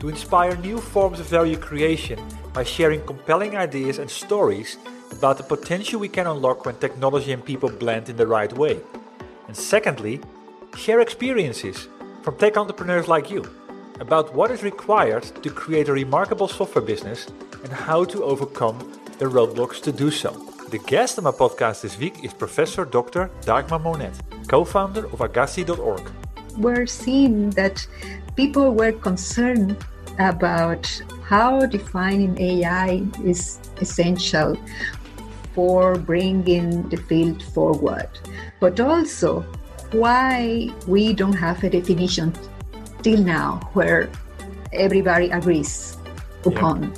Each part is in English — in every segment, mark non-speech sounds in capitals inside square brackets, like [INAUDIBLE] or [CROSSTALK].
to inspire new forms of value creation by sharing compelling ideas and stories about the potential we can unlock when technology and people blend in the right way. And secondly, share experiences from tech entrepreneurs like you about what is required to create a remarkable software business and how to overcome the roadblocks to do so. The guest on my podcast this week is Professor Dr. Dagmar Monett, co founder of AGISI.org. We're seeing that people were concerned about how defining AI is essential for bringing the field forward, but also why we don't have a definition till now where everybody agrees upon.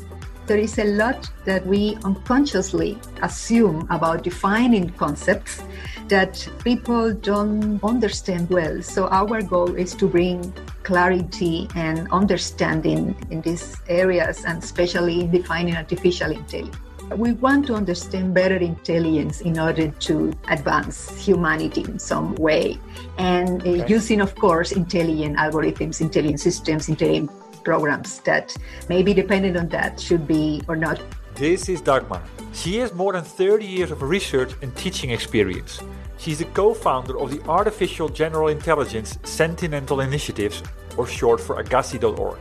There is a lot that we unconsciously assume about defining concepts that people don't understand well. So, our goal is to bring clarity and understanding in these areas, and especially in defining artificial intelligence. We want to understand better intelligence in order to advance humanity in some way. And uh, okay. using, of course, intelligent algorithms, intelligent systems, intelligent programs that maybe dependent on that should be or not. This is Dagmar. She has more than 30 years of research and teaching experience. She's the co founder of the Artificial General Intelligence Sentinel Initiatives, or short for AGISI.org,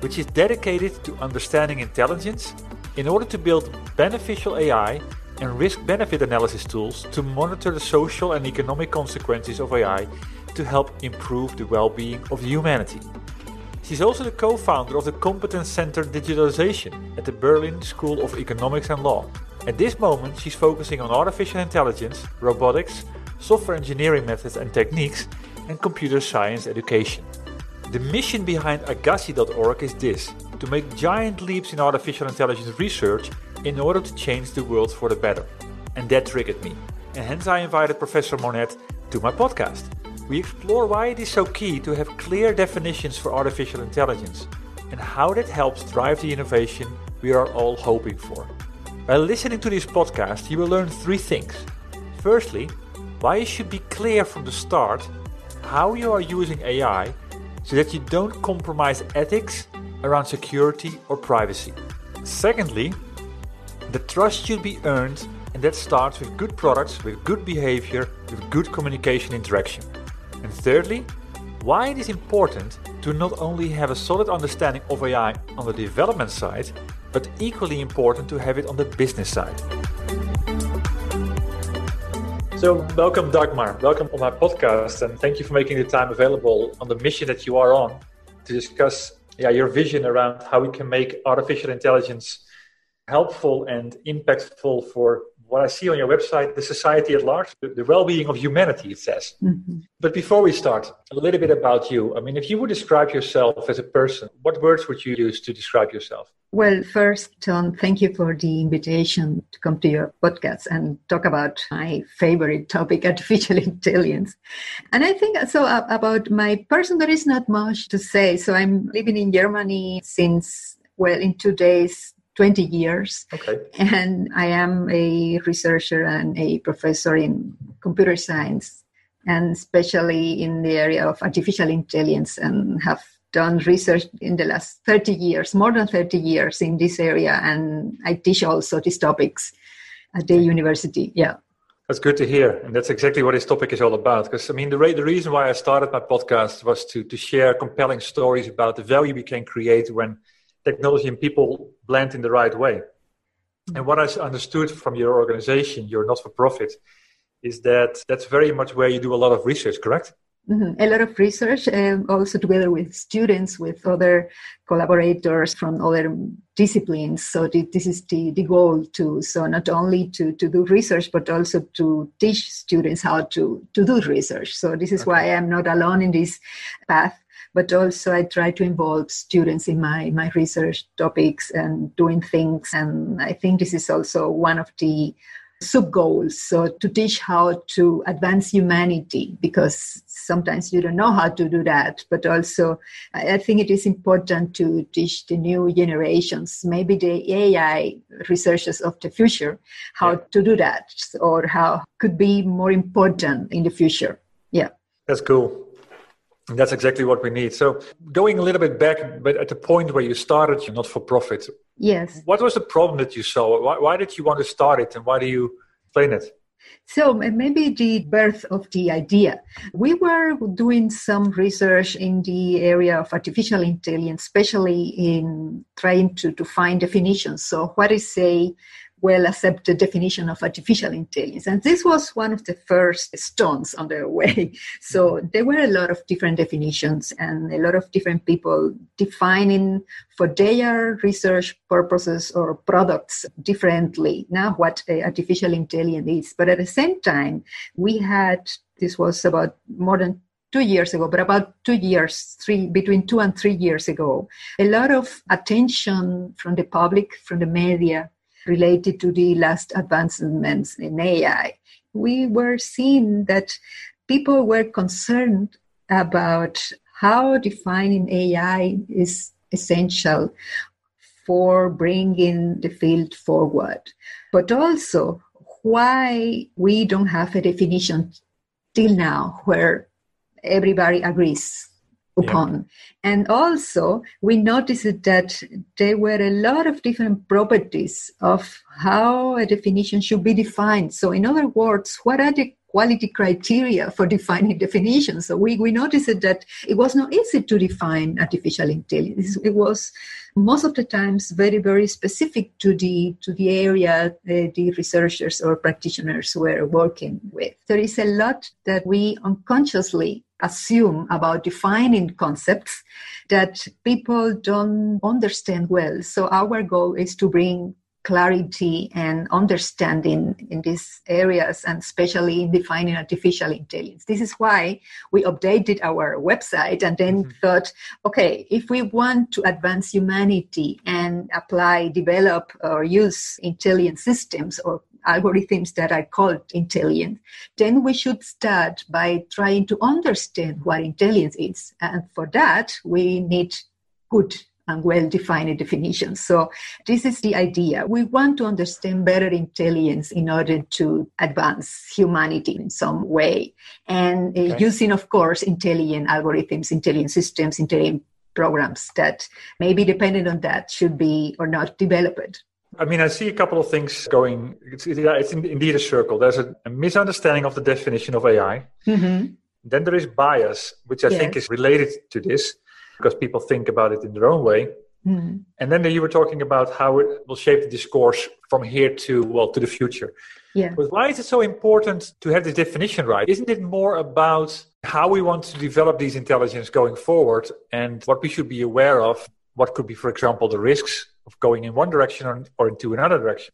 which is dedicated to understanding intelligence in order to build beneficial AI and risk benefit analysis tools to monitor the social and economic consequences of AI to help improve the well being of humanity. She's also the co founder of the Competence Center Digitalization at the Berlin School of Economics and Law. At this moment, she's focusing on artificial intelligence, robotics, software engineering methods and techniques, and computer science education. The mission behind AGISI.org is this to make giant leaps in artificial intelligence research in order to change the world for the better. And that triggered me. And hence I invited Professor Monett to my podcast. We explore why it is so key to have clear definitions for artificial intelligence and how that helps drive the innovation we are all hoping for. By listening to this podcast, you will learn three things. Firstly, why should be clear from the start how you are using AI so that you don't compromise ethics around security or privacy. Secondly, the trust should be earned, and that starts with good products, with good behavior, with good communication interaction. And thirdly, why it is important to not only have a solid understanding of AI on the development side, but equally important to have it on the business side. So, welcome, Dagmar. Welcome on my podcast, and thank you for making the time available on the mission that you are on to discuss yeah, your vision around how we can make artificial intelligence helpful and impactful for what I see on your website, the society at large, the, well being of humanity, it says. Mm-hmm. But before we start, a little bit about you. I mean, if you would describe yourself as a person, what words would you use to describe yourself? Well, first, Tom, thank you for the invitation to come to your podcast and talk about my favorite topic, [LAUGHS] artificial intelligence. And I think so about my person, there is not much to say. So I'm living in Germany since, well, in two days, 20 years. Okay. And I am a researcher and a professor in computer science, and especially in the area of artificial intelligence, and have done research in the last 30 years, more than 30 years in this area. And I teach also these topics at the university. Yeah. That's good to hear, and that's exactly what this topic is all about. Because I mean, the, re- the reason why I started my podcast was to to share compelling stories about the value we can create when technology and people blend in the right way. Mm-hmm. And what I understood from your organization, your not for profit, is that that's very much where you do a lot of research, correct? Mm-hmm. A lot of research, um, also together with students, with other collaborators from other disciplines. So this is the, the goal too. So not only to, to do research, but also to teach students how to, to do research. So this is okay. why I'm not alone in this path but also I try to involve students in my, my research topics and doing things. And I think this is also one of the sub goals. So to teach how to advance humanity, because sometimes you don't know how to do that. But also, I think it is important to teach the new generations, maybe the AI researchers of the future, how yeah. to do that, or how could be more important in the future. Yeah, that's cool. That's exactly what we need. So, going a little bit back, but at the point where you started, you're not for profit. Yes. What was the problem that you saw? Why, why did you want to start it, and why do you explain it? So maybe the birth of the idea. We were doing some research in the area of artificial intelligence, especially in trying to, to find definitions. So what is a well accepted definition of artificial intelligence. And this was one of the first stones on the way. [LAUGHS] So mm-hmm. there were a lot of different definitions and a lot of different people defining for their research purposes or products differently now what artificial intelligence is. But at the same time, we had, this was about more than two years ago, but about two years, three between two and three years ago, a lot of attention from the public, from the media, related to the last advancements in AI, we were seeing that people were concerned about how defining AI is essential for bringing the field forward, but also why we don't have a definition till now where everybody agrees upon. Yeah. And also, we noticed that there were a lot of different properties of how a definition should be defined. So, in other words, what are the quality criteria for [LAUGHS] defining definitions. So we, we noticed that it was not easy to define artificial intelligence. It was most of the times very, very specific to the to the area the researchers or practitioners were working with. There is a lot that we unconsciously assume about defining concepts that people don't understand well. So our goal is to bring clarity and understanding in these areas and especially in defining artificial intelligence this is why we updated our website and then mm-hmm. thought okay if we want to advance humanity and apply develop or use intelligent systems or algorithms that are called intelligent, then we should start by trying to understand what intelligence is. And for that, we need good and well defined definitions. So, this is the idea. We want to understand better intelligence in order to advance humanity in some way. And uh, okay. using, of course, intelligent algorithms, intelligent systems, intelligent programs that maybe depending on that should be or not developed. I mean, I see a couple of things going. It's, it's indeed a circle. There's a, a, misunderstanding of the definition of AI. Mm-hmm. Then there is bias, which I yes. think is related to this because people think about it in their own way. Mm-hmm. And then you were talking about how it will shape the discourse from here to well to the future. Yeah. But why is it so important to have this definition right? Isn't it more about how we want to develop these intelligence going forward and what we should be aware of? What could be, for example, the risks of going in one direction or, or into another direction?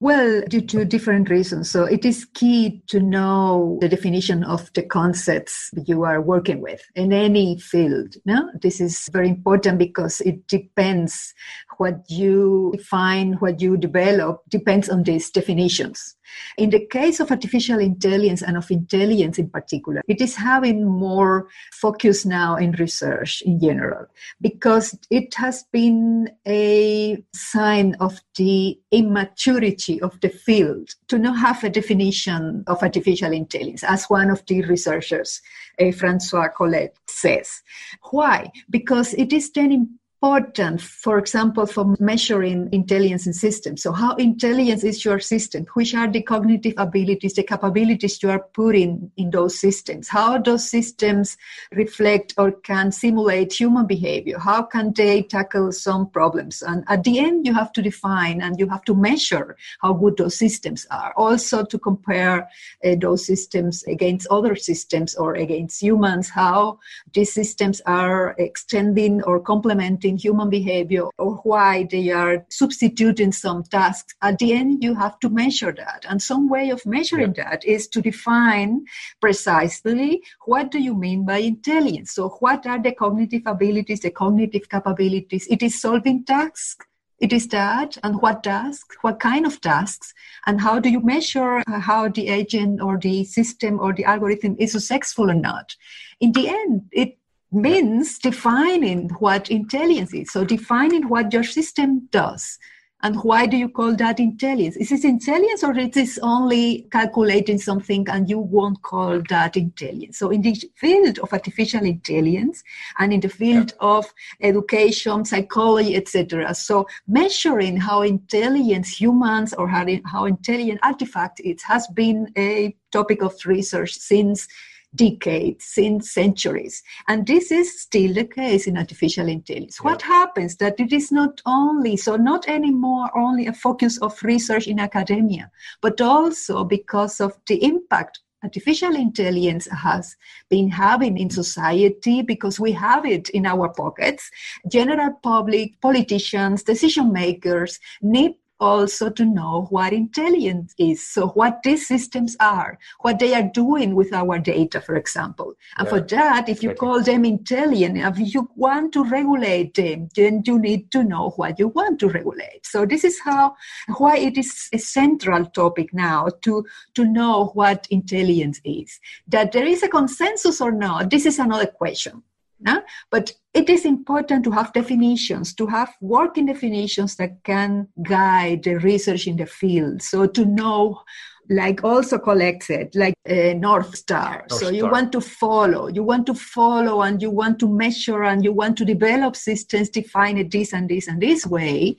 Well, due to different reasons. So it is key to know the definition of the concepts you are working with in any field. No, this is very important because it depends what you define, what you develop depends on these definitions. In the case of artificial intelligence and of intelligence in particular, it is having more focus now in research in general because it has been a sign of the immaturity of the field to not have a definition of artificial intelligence, as one of the researchers, uh, Francois Chollet, says. Why? Because it is then important, for example, for measuring intelligence in systems. So, how intelligent is your system? Which are the cognitive abilities, the capabilities you are putting in those systems? How those systems reflect or can simulate human behavior? How can they tackle some problems? And at the end, you have to define and you have to measure how good those systems are. Also, to compare uh, those systems against other systems or against humans, how these systems are extending or complementing human behavior or why they are substituting some tasks. At the end, you have to measure that. And some way of measuring yeah. that is to define precisely what do you mean by intelligence. So what are the cognitive abilities, the cognitive capabilities? It is solving tasks it is that and what tasks what kind of tasks and how do you measure how the agent or the system or the algorithm is successful or not in the end it means defining what intelligence is so defining what your system does and why do you call that intelligence? Is it intelligence or it is only calculating something and you won't call that intelligence? So in the field of artificial intelligence and in the field yeah. of education, psychology, etc. So measuring how intelligent humans or how, how intelligent artifact it has been a topic of research since decades, since centuries. And this is still the case in artificial intelligence. Yeah. What happens that it is not only, so not anymore only a focus of research in academia, but also because of the impact artificial intelligence has been having in society because we have it in our pockets. General public, politicians, decision makers need also to know what intelligence is. So, what these systems are, what they are doing with our data, for example. And yeah. for that, if you call them intelligent, if you want to regulate them, then you need to know what you want to regulate. So, this is how, why it is a central topic now to, to know what intelligence is. That there is a consensus or not, this is another question. No? But it is important to have definitions, to have working definitions that can guide the research in the field. So to know, like also collects it, like a North Star. North so you want to follow, you want to follow and you want to measure and you want to develop systems, define it this and this and this way.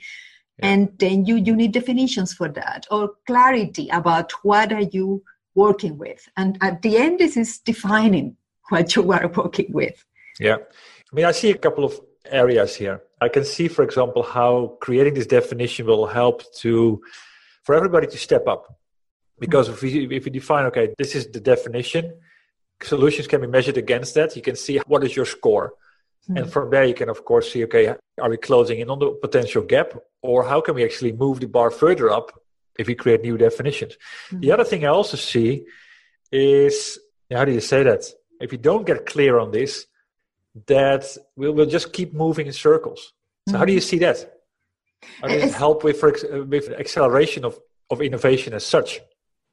Yeah. And then you, you need definitions for that or clarity about what are you working with. And at the end, this is defining what you are working with. Yeah. I mean, I see a couple of areas here. I can see, for example, how creating this definition will help to for everybody to step up. Because if we if we define, okay, this is the definition, solutions can be measured against that. You can see what is your score. Mm-hmm. And from there, you can, of course, see, okay, are we closing in on the potential gap? Or how can we actually move the bar further up if we create new definitions? Mm-hmm. The other thing I also see is, how do you say that? If you don't get clear on this, that we will just keep moving in circles. So, mm-hmm. how do you mm-hmm. see that? How does it help with, for, with acceleration of, of innovation as such?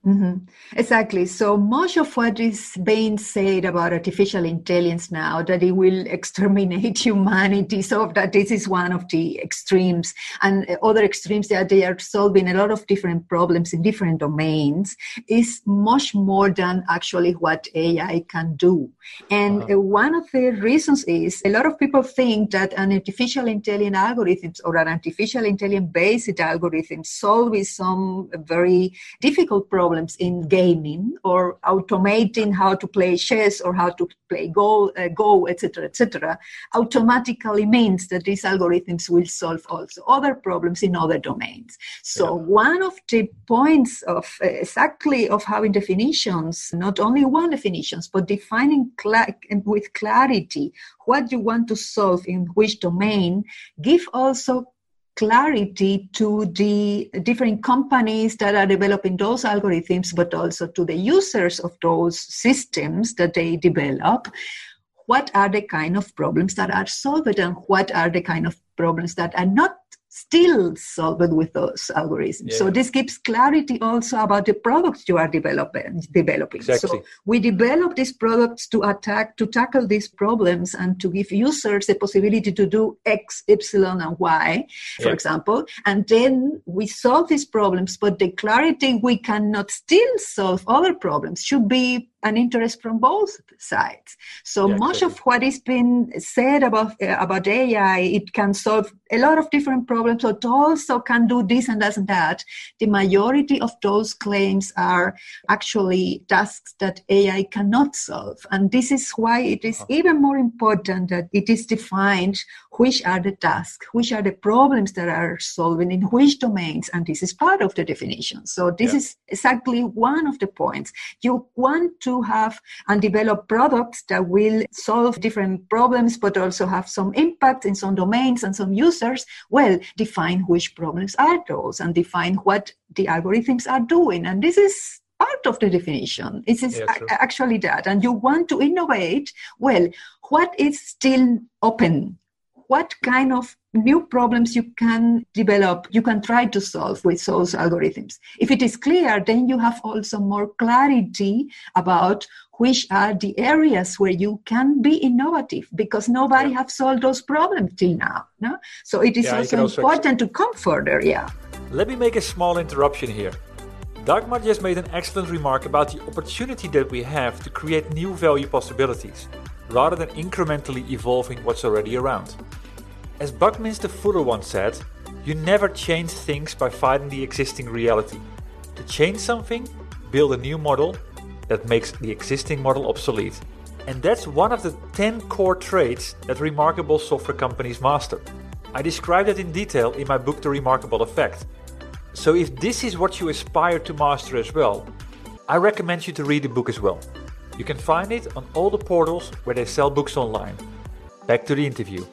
Mm-hmm. Exactly. So much of what is being said about artificial intelligence now that it will [LAUGHS] exterminate humanity, so that this is one of the extremes, and other extremes that they are solving a lot of different problems in different domains, is much more than actually what AI can do. And uh-huh. one of the reasons is a lot of people think that an artificial intelligence algorithm or an artificial intelligence based algorithm solves some very difficult problems problems in gaming or automating how to play chess or how to play go, uh, go etc., etc., automatically means that these algorithms will solve also other problems in other domains. So yeah. one of the points of uh, exactly of having definitions, not only one definitions, but defining cl- with clarity what you want to solve in which domain, give also clarity to the different companies that are developing those algorithms, but also to the users of those systems that they develop. What are the kind of problems that are solved and what are the kind of problems that are not still solved with those algorithms. Yeah. So this gives clarity also about the products you are developing. developing. Exactly. So we develop these products to attack, to tackle these problems and to give users the possibility to do X, Y, and Y, for yeah. example. And then we solve these problems, but the clarity we cannot still solve other problems should be an interest from both sides. So Yeah, much exactly. of what is been said about uh, about AI, it can solve a lot of different problems. It also can do this and that and that. The majority of those claims are actually tasks that AI cannot solve, and this is why it is Uh-huh. even more important that it is defined which are the tasks, which are the problems that are solving in which domains, and this is part of the definition. So this Yeah. is exactly one of the points. You want to have and develop products that will solve different problems, but also have some impact in some domains and some users. Well, define which problems are those and define what the algorithms are doing. And this is part of the definition. It is Yeah, actually that. And you want to innovate. Well, what is still open? What kind of new problems you can develop, you can try to solve with those algorithms. If it is clear, then you have also more clarity about which are the areas where you can be innovative because nobody Yeah. have solved those problems till now. No? So it is Yeah, also also important to come further. Yeah. Let me make a small interruption here. Dagmar just made an excellent remark about the opportunity that we have to create new value possibilities, rather than incrementally evolving what's already around. As Buckminster Fuller once said, you never change things by fighting the existing reality. To change something, build a new model that makes the existing model obsolete. And that's one of the 10 core traits that remarkable software companies master. I describe that in detail in my book The Remarkable Effect. So if this is what you aspire to master as well, I recommend you to read the book as well. You can find it on all the portals where they sell books online. Back to the interview.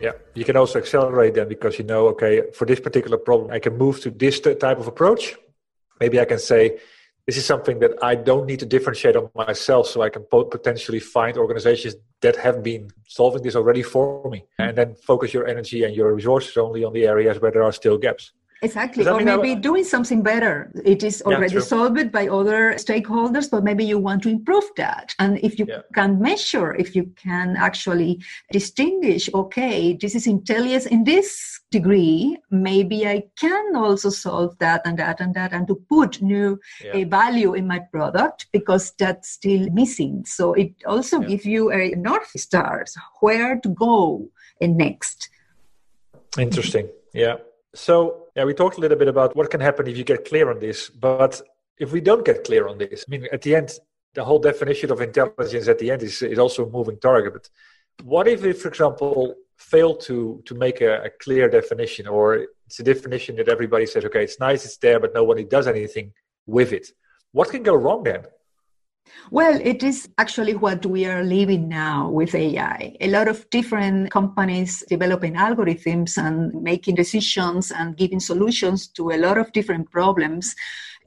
Yeah, you can also accelerate them because you know, okay, for this particular problem, I can move to this type of approach. Maybe I can say, this is something that I don't need to differentiate on myself, so I can potentially find organizations that have been solving this already for me, hmm. and then focus your energy and your resources only on the areas where there are still gaps. Exactly. Or maybe doing something better. It is already true. solved by other stakeholders, but maybe you want to improve that. And if you Yeah. can measure, if you can actually distinguish, okay, this is intelligence in this degree, maybe I can also solve that and that and that, and to put new Yeah. a value in my product because that's still missing. So it also Yeah. gives you a north stars where to go next. Interesting. Yeah. So, yeah, we talked a little bit about what can happen if you get clear on this. But if we don't get clear on this, I mean, at the end, the whole definition of intelligence at the end is, is also a moving target. But what if we, for example, fail to, to make a, a clear definition or it's a definition that everybody says, okay, it's nice, it's there, but nobody does anything with it? What can go wrong then? Well, it is actually what we are living now with AI. A lot of different companies developing algorithms and making decisions and giving solutions to a lot of different problems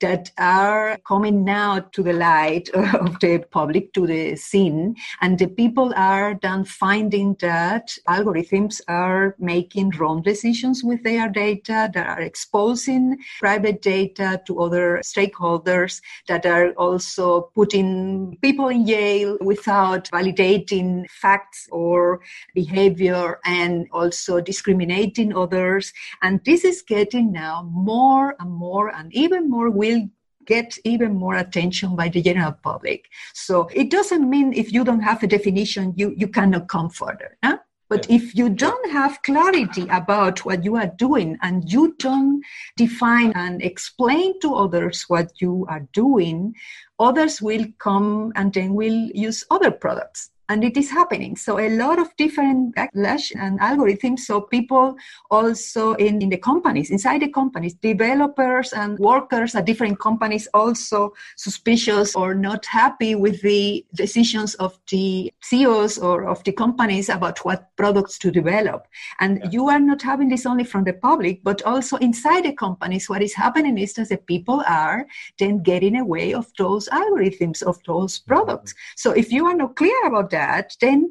that are coming now to the light [LAUGHS] of the public, to the scene. And the people are then finding that algorithms are making wrong decisions with their data, that are exposing private data to other stakeholders, that are also putting people in jail without validating facts or behavior and also discriminating others. And this is getting now more and more and even more will get even more attention by the general public. So it doesn't mean if you don't have a definition, you, you cannot come further. Huh? But Yeah. if you don't have clarity about what you are doing and you don't define and explain to others what you are doing, others will come and then will use other products. And it is happening. So a lot of different backlash and algorithms. So people also in, in the companies, inside the companies, developers and workers at different companies also suspicious or not happy with the decisions of the CEOs or of the companies about what products to develop. And Yeah. you are not having this only from the public, but also inside the companies. What is happening is that the people are then getting away of those algorithms, of those mm-hmm. products. So if you are not clear about that, then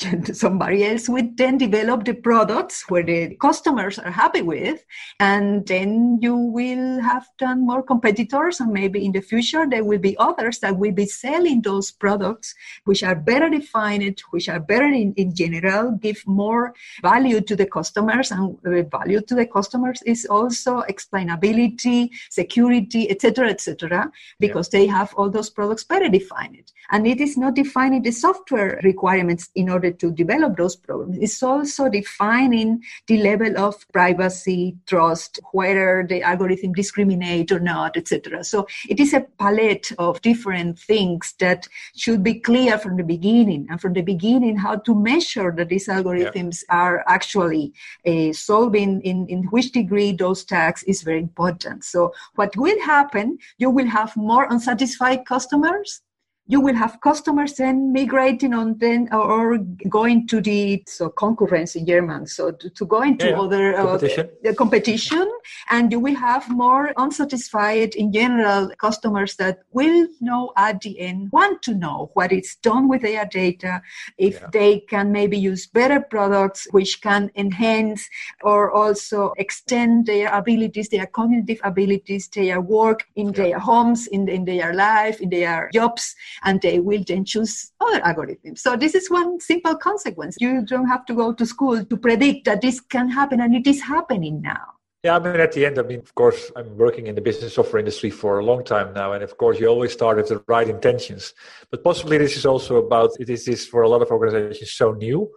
[LAUGHS] somebody else would then develop the products where the customers are happy with and then you will have done more competitors and maybe in the future there will be others that will be selling those products which are better defined which are better in, in general give more value to the customers and the value to the customers is also explainability security etc etc because yeah. they have all those products better defined and it is not defining the software requirements in order to develop those problems. It's also defining the level of privacy, trust, whether the algorithm discriminate or not, etc. So it is a palette of different things that should be clear from the beginning, and from the beginning, how to measure that these algorithms yeah. are actually uh, solving in, in which degree those tasks is very important. So what will happen, you will have more unsatisfied customers you will have customers then migrating on then or going to the so concurrence in German, so to, to go into yeah, other uh, competition. Uh, competition, and you will have more unsatisfied in general customers that will know at the end want to know what is done with their data, if yeah. they can maybe use better products which can enhance or also extend their abilities, their cognitive abilities, their work in yeah. their homes, in, in their life, in their jobs and they will then choose other algorithms. So this is one simple consequence. You don't have to go to school to predict that this can happen, and it is happening now. Yeah, I mean, at the end, I mean, of course, I'm working in the business software industry for a long time now, and of course, you always start with the right intentions. But possibly, this is also about it is this for a lot of organizations so new,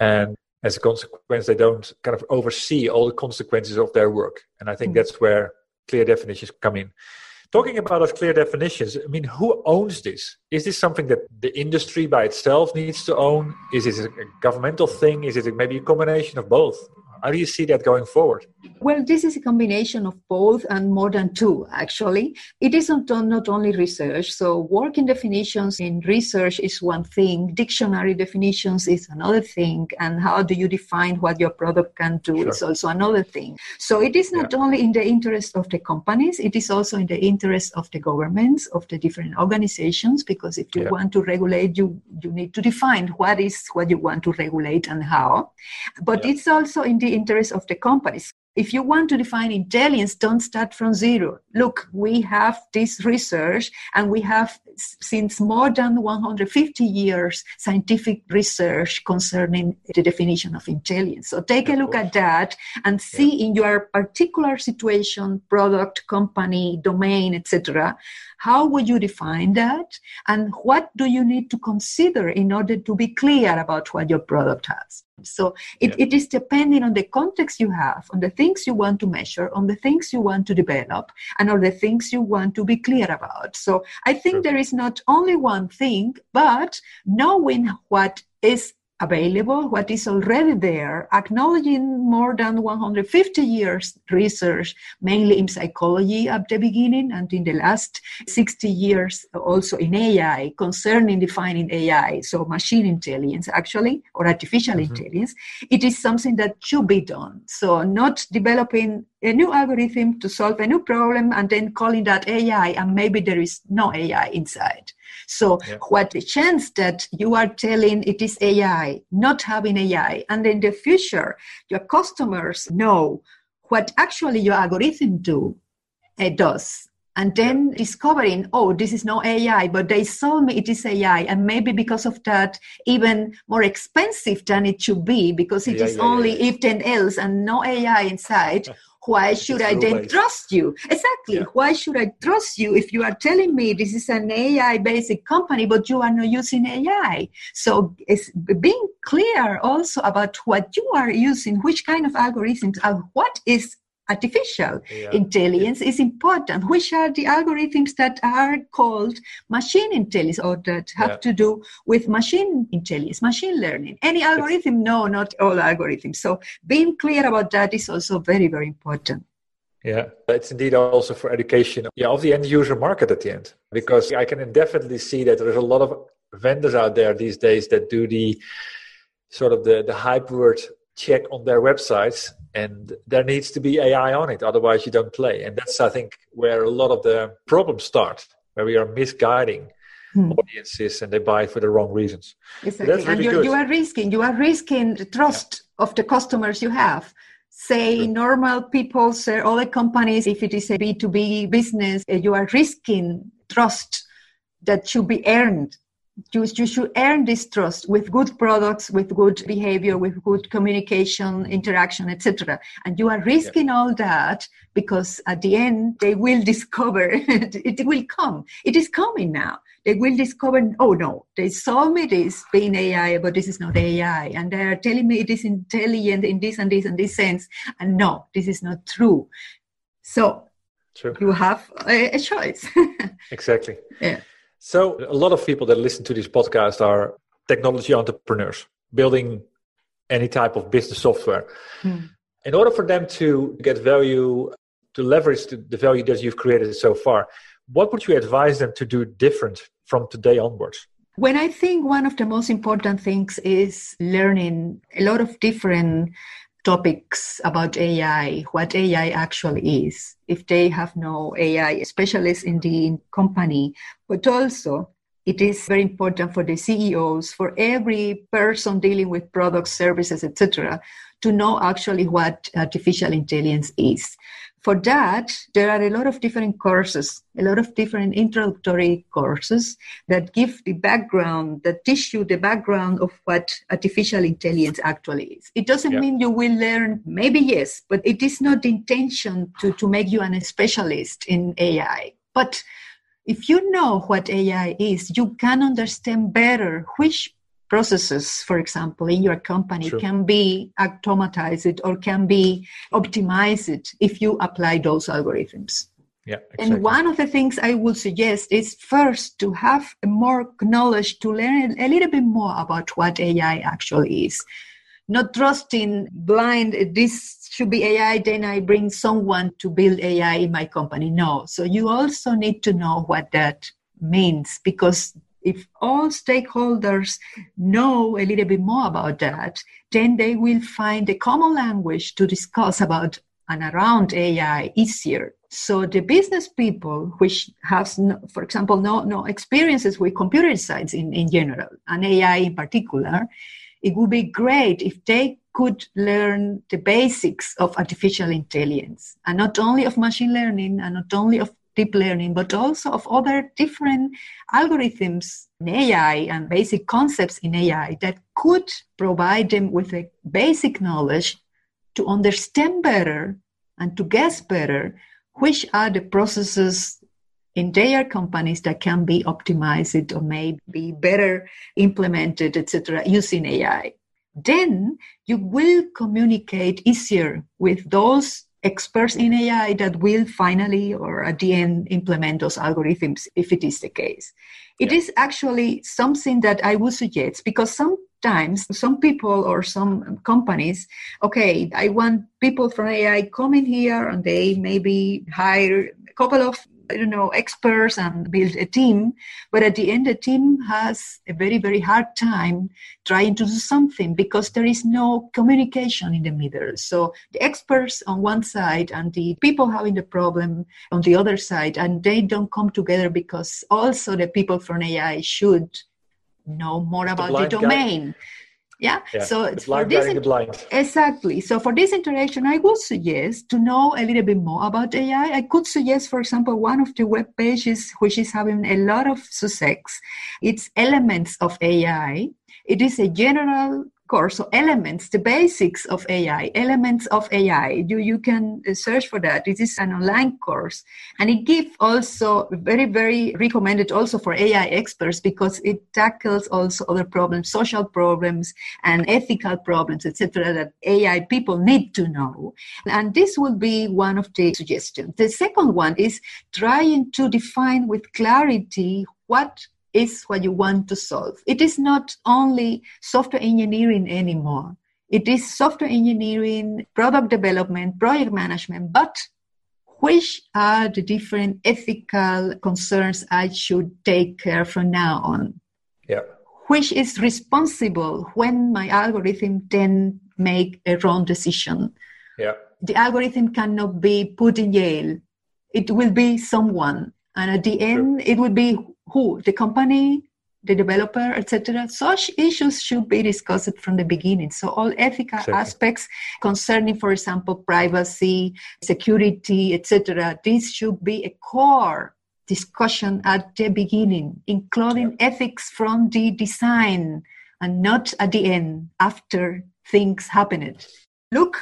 and as a consequence, they don't kind of oversee all the consequences of their work. And I think mm-hmm. that's where clear definitions come in. Talking about those clear definitions, I mean, who owns this? Is this something that the industry by itself needs to own? Is it a governmental thing? Is it maybe a combination of both? How do you see that going forward? Well, this is a combination of both and more than two, actually. It isn't not only research. So, working definitions in research is one thing, dictionary definitions is another thing, and how do you define what your product can do sure. is also another thing. So, it is not yeah. only in the interest of the companies, it is also in the interest of the governments, of the different organizations, because if you yeah. want to regulate, you, you need to define what is what you want to regulate and how. But yeah. it's also in the interest of the companies if you want to define intelligence, don't start from zero. Look, we have this research and we have since more than 150 years scientific research concerning the definition of intelligence. So take a look at that and see in your particular situation, product, company, domain, etc. How would you define that? And what do you need to consider in order to be clear about what your product has? So it, yeah. it is depending on the context you have, on the things you want to measure, on the things you want to develop, and on the things you want to be clear about. So I think there is not only one thing, but knowing what is available, what is already there, acknowledging more than 150 years research, mainly in psychology at the beginning and in the last 60 years also in AI concerning defining AI, so machine intelligence actually, or artificial mm-hmm. intelligence, it is something that should be done. So not developing a new algorithm to solve a new problem and then calling that AI and maybe there is no AI inside. So yeah. what the chance that you are telling it is AI, not having AI, and in the future your customers know what actually your algorithm do it does and then yeah. discovering oh this is no ai but they told me it is ai and maybe because of that even more expensive than it should be because it yeah, is only if then else and no ai inside [LAUGHS] why should I then trust you? Exactly. Yeah. Why should I trust you if you are telling me this is an AI basic company, but you are not using AI? So it's being clear also about what you are using, which kind of algorithms, and what is artificial yeah. intelligence is important. Which are the algorithms that are called machine intelligence or that have yeah. to do with machine intelligence, machine learning? Any algorithm? no, not all algorithms. So being clear about that is also very, very important. Yeah, it's indeed also for education yeah, of the end user market at the end. Because I can definitely see that there's a lot of vendors out there these days that do the sort of the, the hype word check on their websites and there needs to be ai on it otherwise you don't play and that's i think where a lot of the problems start where we are misguiding hmm. audiences and they buy for the wrong reasons. Exactly. Really and you are risking, you are risking the trust yeah. of the customers you have. Say sure. normal people, say all the companies, if it is a B2B business, eh, you are risking trust that should be earned you, you should earn this trust with good products with good behavior with good communication interaction etc and you are risking yeah. all that because at the end they will discover [LAUGHS] it will come. It is coming now. They will discover oh no they saw me this being ai but this is not ai and they are telling me it is intelligent in this and this and this sense. And no this is not true. So True. you have a, a choice. [LAUGHS] Exactly. Yeah so, a lot of people that listen to this podcast are technology entrepreneurs building any type of business software. Hmm. In order for them to get value, to leverage the, the value that you've created so far, what would you advise them to do different from today onwards? When I think one of the most important things is learning a lot of different topics about AI, what AI actually is, if they have no AI specialists in the company, but also it is very important for the CEOs, for every person dealing with products, services, etc., to know actually what artificial intelligence is. For that, there are a lot of different courses, a lot of different introductory courses that give the background, that teach you the background of what artificial intelligence actually is. It doesn't yeah. mean you will learn, maybe yes, but it is not the intention to, to make you an specialist in AI. But if you know what AI is, you can understand better which processes, for example, in your company sure. can be automatized or can be optimized if you apply those algorithms. Yeah, exactly. And one of the things I would suggest is first to have more knowledge to learn a little bit more about what AI actually is. Not trusting blind, this should be AI, then I bring someone to build AI in my company. No. So you also need to know what that means because if all stakeholders know a little bit more about that, then they will find a common language to discuss about and around AI easier. So the business people, which has, no, for example, no, no experiences with computer science in, in general, and AI in particular, it would be great if they could learn the basics of artificial intelligence, and not only of machine learning, and not only of deep learning, but also of other different algorithms in AI and basic concepts in AI that could provide them with a basic knowledge to understand better and to guess better which are the processes in their companies that can be optimized or maybe better implemented, etc., using AI. Then you will communicate easier with those experts in AI that will finally or at the end implement those algorithms if it is the case. It yeah. is actually something that I would suggest because sometimes some people or some companies, okay, I want people from AI coming here and they maybe hire a couple of Don't know, experts and build a team. But at the end, the team has a very, very hard time trying to do something because there is no communication in the middle. So the experts on one side and the people having the problem on the other side, and they don't come together because also the people from AI should know more about the, the domain. Guy yeah, yeah. so for this in- exactly. So for this interaction i would suggest to know a little bit more about ai i. Could suggest for example one of the web pages which is having a lot of success. It's elements of ai it is a general course so elements the basics of ai elements of ai you, you can uh, search for that. It is an online course. And it gives also very very recommended also for ai experts because it tackles also other problems social problems and ethical problems etc that ai people need to know. And this will be one of the suggestions. The second one is trying to define with clarity what is what you want to solve. It is not only software engineering anymore. It is software engineering, product development, project management, but which are the different ethical concerns I should take care from now on? Yeah. Which is responsible when my algorithm then make a wrong decision? Yeah. The algorithm cannot be put in jail. It will be someone. And at the end, it would be who? The company, the developer, etc. Such issues should be discussed from the beginning. So all ethical aspects concerning, for example, privacy, security, etc. This should be a core discussion at the beginning, including yeah. ethics from the design and not at the end after things happened. Look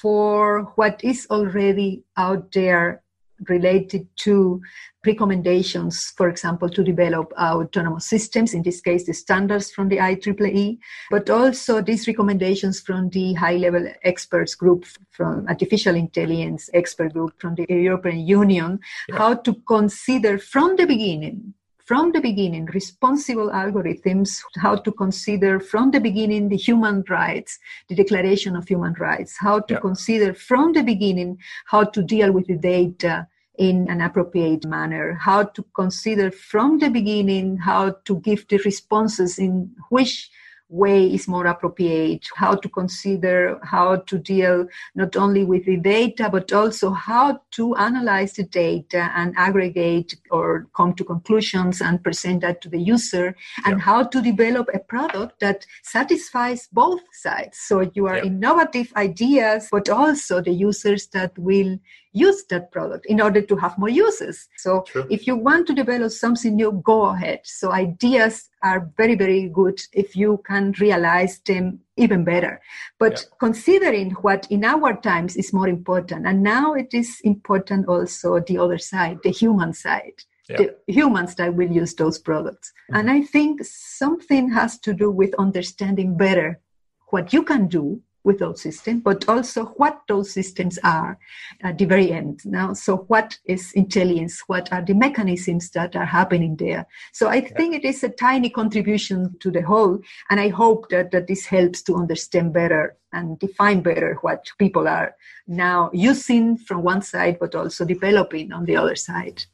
for what is already out there related to recommendations, for example, to develop autonomous systems, in this case, the standards from the IEEE, but also these recommendations from the high level experts group from artificial intelligence expert group from the European Union, yeah. how to consider from the beginning from the beginning responsible algorithms how to consider from the beginning the human rights the declaration of human rights how to yeah. consider from the beginning how to deal with the data in an appropriate manner, how to consider from the beginning how to give the responses in which way is more appropriate, how to consider how to deal not only with the data, but also how to analyze the data and aggregate or come to conclusions and present that to the user, and how to develop a product that satisfies both sides. So you are innovative ideas, but also the users that will use that product in order to have more uses. So if you want to develop something new, go ahead. So ideas are very, very good if you can realize them even better. But yeah. considering what in our times is more important, and now it is important also the other side, the human side. Yeah. The humans that will use those products. Mm-hmm. And I think something has to do with understanding better what you can do with those systems, but also what those systems are at the very end. Now, so what is intelligence? What are the mechanisms that are happening there? So I think it is a tiny contribution to the whole, and I hope that, that this helps to understand better and define better what people are now using from one side, but also developing on the other side.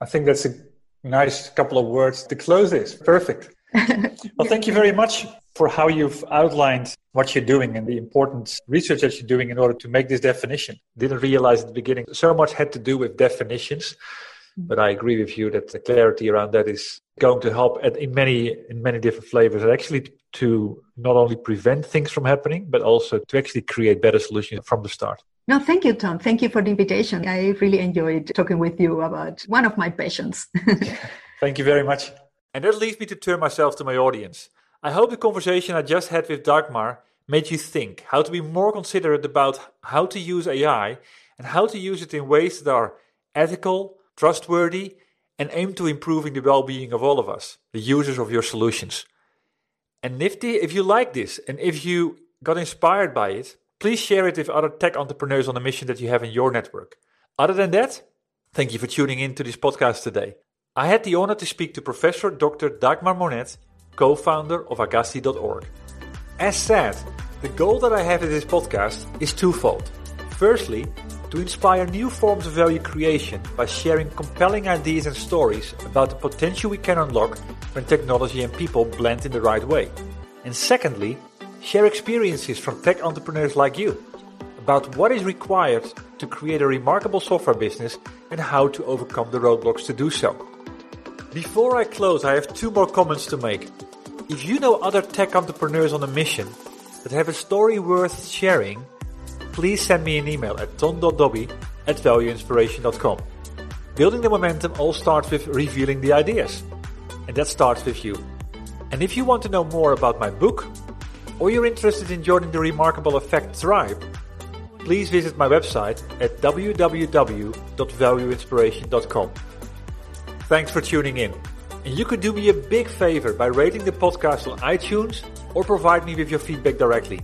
I think that's a nice couple of words to close this. Perfect. [LAUGHS] well, thank you very much for how you've outlined what you're doing and the important research that you're doing in order to make this definition. Didn't realize at the beginning so much had to do with definitions, mm-hmm. but I agree with you that the clarity around that is going to help in many in many different flavors and actually to not only prevent things from happening but also to actually create better solutions from the start. No, thank you, Tom. Thank you for the invitation. I really enjoyed talking with you about one of my passions. [LAUGHS] thank you very much. And that leads me to turn myself to my audience. I hope the conversation I just had with Dagmar made you think how to be more considerate about how to use AI and how to use it in ways that are ethical, trustworthy, and aim to improving the well-being of all of us, the users of your solutions. And Nifty, if you like this and if you got inspired by it, please share it with other tech entrepreneurs on the mission that you have in your network. Other than that, thank you for tuning in to this podcast today. I had the honor to speak to Professor Dr. Dagmar Monett, co founder of AGISI.org. As said, the goal that I have in this podcast is twofold. Firstly, to inspire new forms of value creation by sharing compelling ideas and stories about the potential we can unlock when technology and people blend in the right way. And secondly, share experiences from tech entrepreneurs like you about what is required to create a remarkable software business and how to overcome the roadblocks to do so. Before I close, I have two more comments to make. If you know other tech entrepreneurs on a mission that have a story worth sharing, please send me an email at tom.dobby at valueinspiration.com. Building the momentum all starts with revealing the ideas. And that starts with you. And if you want to know more about my book, or you're interested in joining the remarkable effect tribe, please visit my website at www.valueinspiration.com. Thanks for tuning in. And you could do me a big favor by rating the podcast on iTunes or provide me with your feedback directly.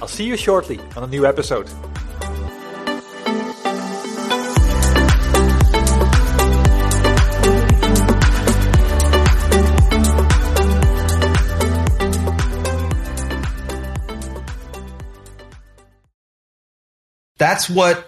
I'll see you shortly on a new episode. That's what